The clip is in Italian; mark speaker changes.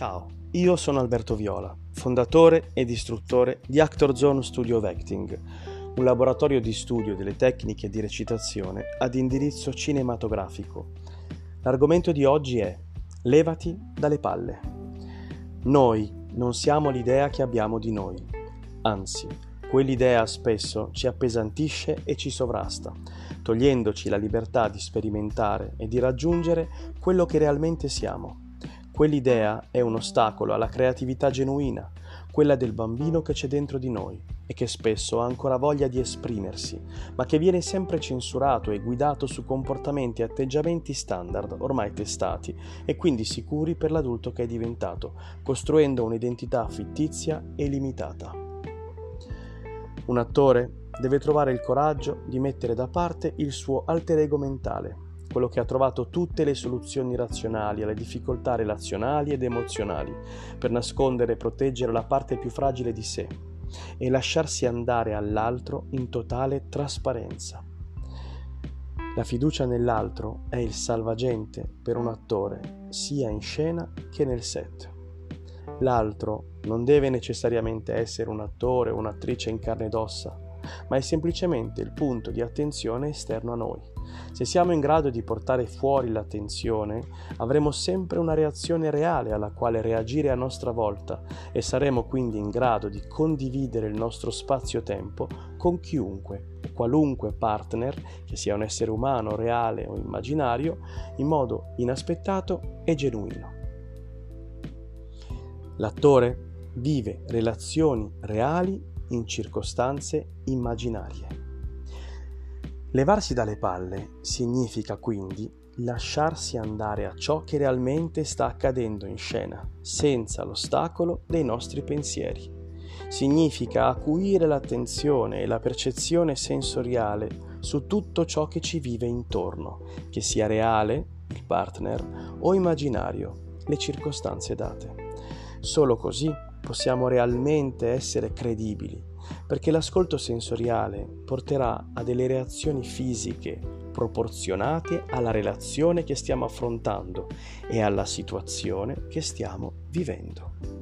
Speaker 1: Ciao, io sono Alberto Viola, fondatore ed istruttore di Actor Zone Studio of Acting, un laboratorio di studio delle tecniche di recitazione ad indirizzo cinematografico. L'argomento di oggi è Levati dalle palle. Noi non siamo l'idea che abbiamo di noi, anzi, quell'idea spesso ci appesantisce e ci sovrasta, togliendoci la libertà di sperimentare e di raggiungere quello che realmente siamo. Quell'idea è un ostacolo alla creatività genuina, quella del bambino che c'è dentro di noi e che spesso ha ancora voglia di esprimersi, ma che viene sempre censurato e guidato su comportamenti e atteggiamenti standard ormai testati e quindi sicuri per l'adulto che è diventato, costruendo un'identità fittizia e limitata. Un attore deve trovare il coraggio di mettere da parte il suo alter ego mentale quello che ha trovato tutte le soluzioni razionali alle difficoltà relazionali ed emozionali, per nascondere e proteggere la parte più fragile di sé e lasciarsi andare all'altro in totale trasparenza. La fiducia nell'altro è il salvagente per un attore, sia in scena che nel set. L'altro non deve necessariamente essere un attore o un'attrice in carne ed ossa, ma è semplicemente il punto di attenzione esterno a noi. Se siamo in grado di portare fuori l'attenzione, avremo sempre una reazione reale alla quale reagire a nostra volta e saremo quindi in grado di condividere il nostro spazio-tempo con chiunque, qualunque partner, che sia un essere umano, reale o immaginario, in modo inaspettato e genuino. L'attore vive relazioni reali in circostanze immaginarie. Levarsi dalle palle significa quindi lasciarsi andare a ciò che realmente sta accadendo in scena, senza l'ostacolo dei nostri pensieri. Significa acuire l'attenzione e la percezione sensoriale su tutto ciò che ci vive intorno, che sia reale, il partner, o immaginario, le circostanze date. Solo così possiamo realmente essere credibili, perché l'ascolto sensoriale porterà a delle reazioni fisiche proporzionate alla relazione che stiamo affrontando e alla situazione che stiamo vivendo.